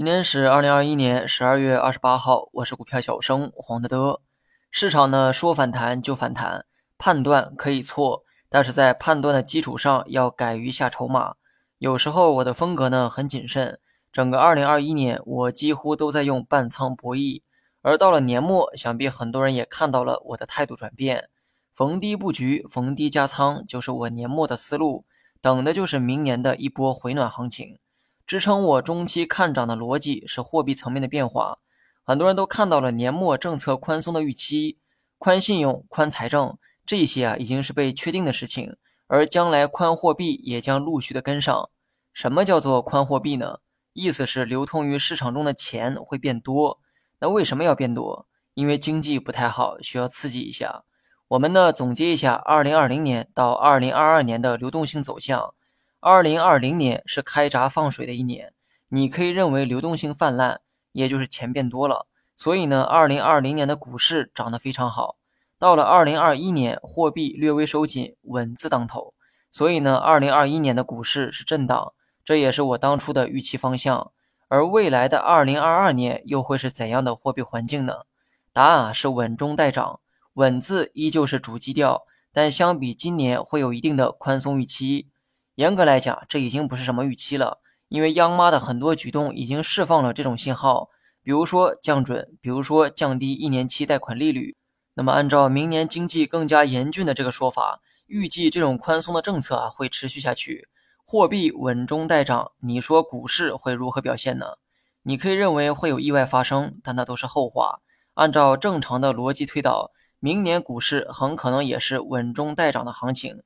今天是二零二一年十二月二十八号，我是股票小生黄德德。市场呢说反弹就反弹，判断可以错，但是在判断的基础上要敢于下筹码。有时候我的风格呢很谨慎，整个二零二一年我几乎都在用半仓博弈。而到了年末，想必很多人也看到了我的态度转变，逢低布局，逢低加仓，就是我年末的思路，等的就是明年的一波回暖行情。支撑我中期看涨的逻辑是货币层面的变化，很多人都看到了年末政策宽松的预期，宽信用、宽财政这些啊已经是被确定的事情，而将来宽货币也将陆续的跟上。什么叫做宽货币呢？意思是流通于市场中的钱会变多。那为什么要变多？因为经济不太好，需要刺激一下。我们呢总结一下2020年到2022年的流动性走向。二零二零年是开闸放水的一年，你可以认为流动性泛滥，也就是钱变多了。所以呢，二零二零年的股市涨得非常好。到了二零二一年，货币略微收紧，稳字当头。所以呢，二零二一年的股市是震荡，这也是我当初的预期方向。而未来的二零二二年又会是怎样的货币环境呢？答案啊是稳中带涨，稳字依旧是主基调，但相比今年会有一定的宽松预期。严格来讲，这已经不是什么预期了，因为央妈的很多举动已经释放了这种信号，比如说降准，比如说降低一年期贷款利率。那么，按照明年经济更加严峻的这个说法，预计这种宽松的政策啊会持续下去，货币稳中带涨。你说股市会如何表现呢？你可以认为会有意外发生，但那都是后话。按照正常的逻辑推导，明年股市很可能也是稳中带涨的行情。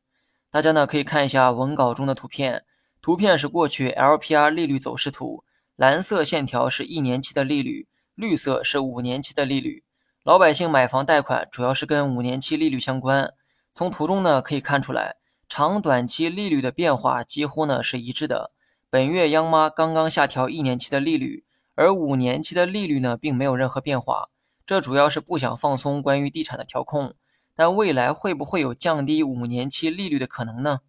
大家呢可以看一下文稿中的图片，图片是过去 LPR 利率走势图，蓝色线条是一年期的利率，绿色是五年期的利率。老百姓买房贷款主要是跟五年期利率相关。从图中呢可以看出来，长短期利率的变化几乎呢是一致的。本月央妈刚刚下调一年期的利率，而五年期的利率呢并没有任何变化，这主要是不想放松关于地产的调控。但未来会不会有降低五年期利率的可能呢？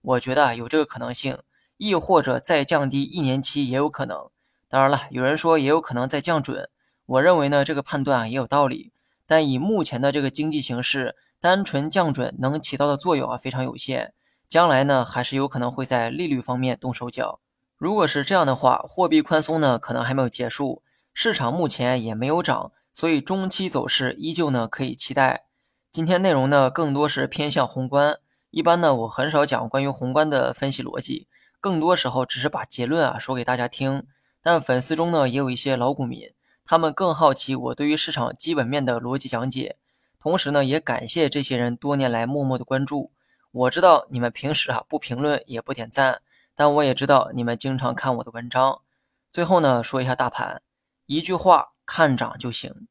我觉得啊有这个可能性，亦或者再降低一年期也有可能。当然了，有人说也有可能再降准，我认为呢这个判断啊也有道理。但以目前的这个经济形势，单纯降准能起到的作用啊非常有限。将来呢还是有可能会在利率方面动手脚。如果是这样的话，货币宽松呢可能还没有结束，市场目前也没有涨，所以中期走势依旧呢可以期待。今天内容呢，更多是偏向宏观。一般呢，我很少讲关于宏观的分析逻辑，更多时候只是把结论啊说给大家听。但粉丝中呢，也有一些老股民，他们更好奇我对于市场基本面的逻辑讲解。同时呢，也感谢这些人多年来默默的关注。我知道你们平时啊不评论也不点赞，但我也知道你们经常看我的文章。最后呢，说一下大盘，一句话，看涨就行。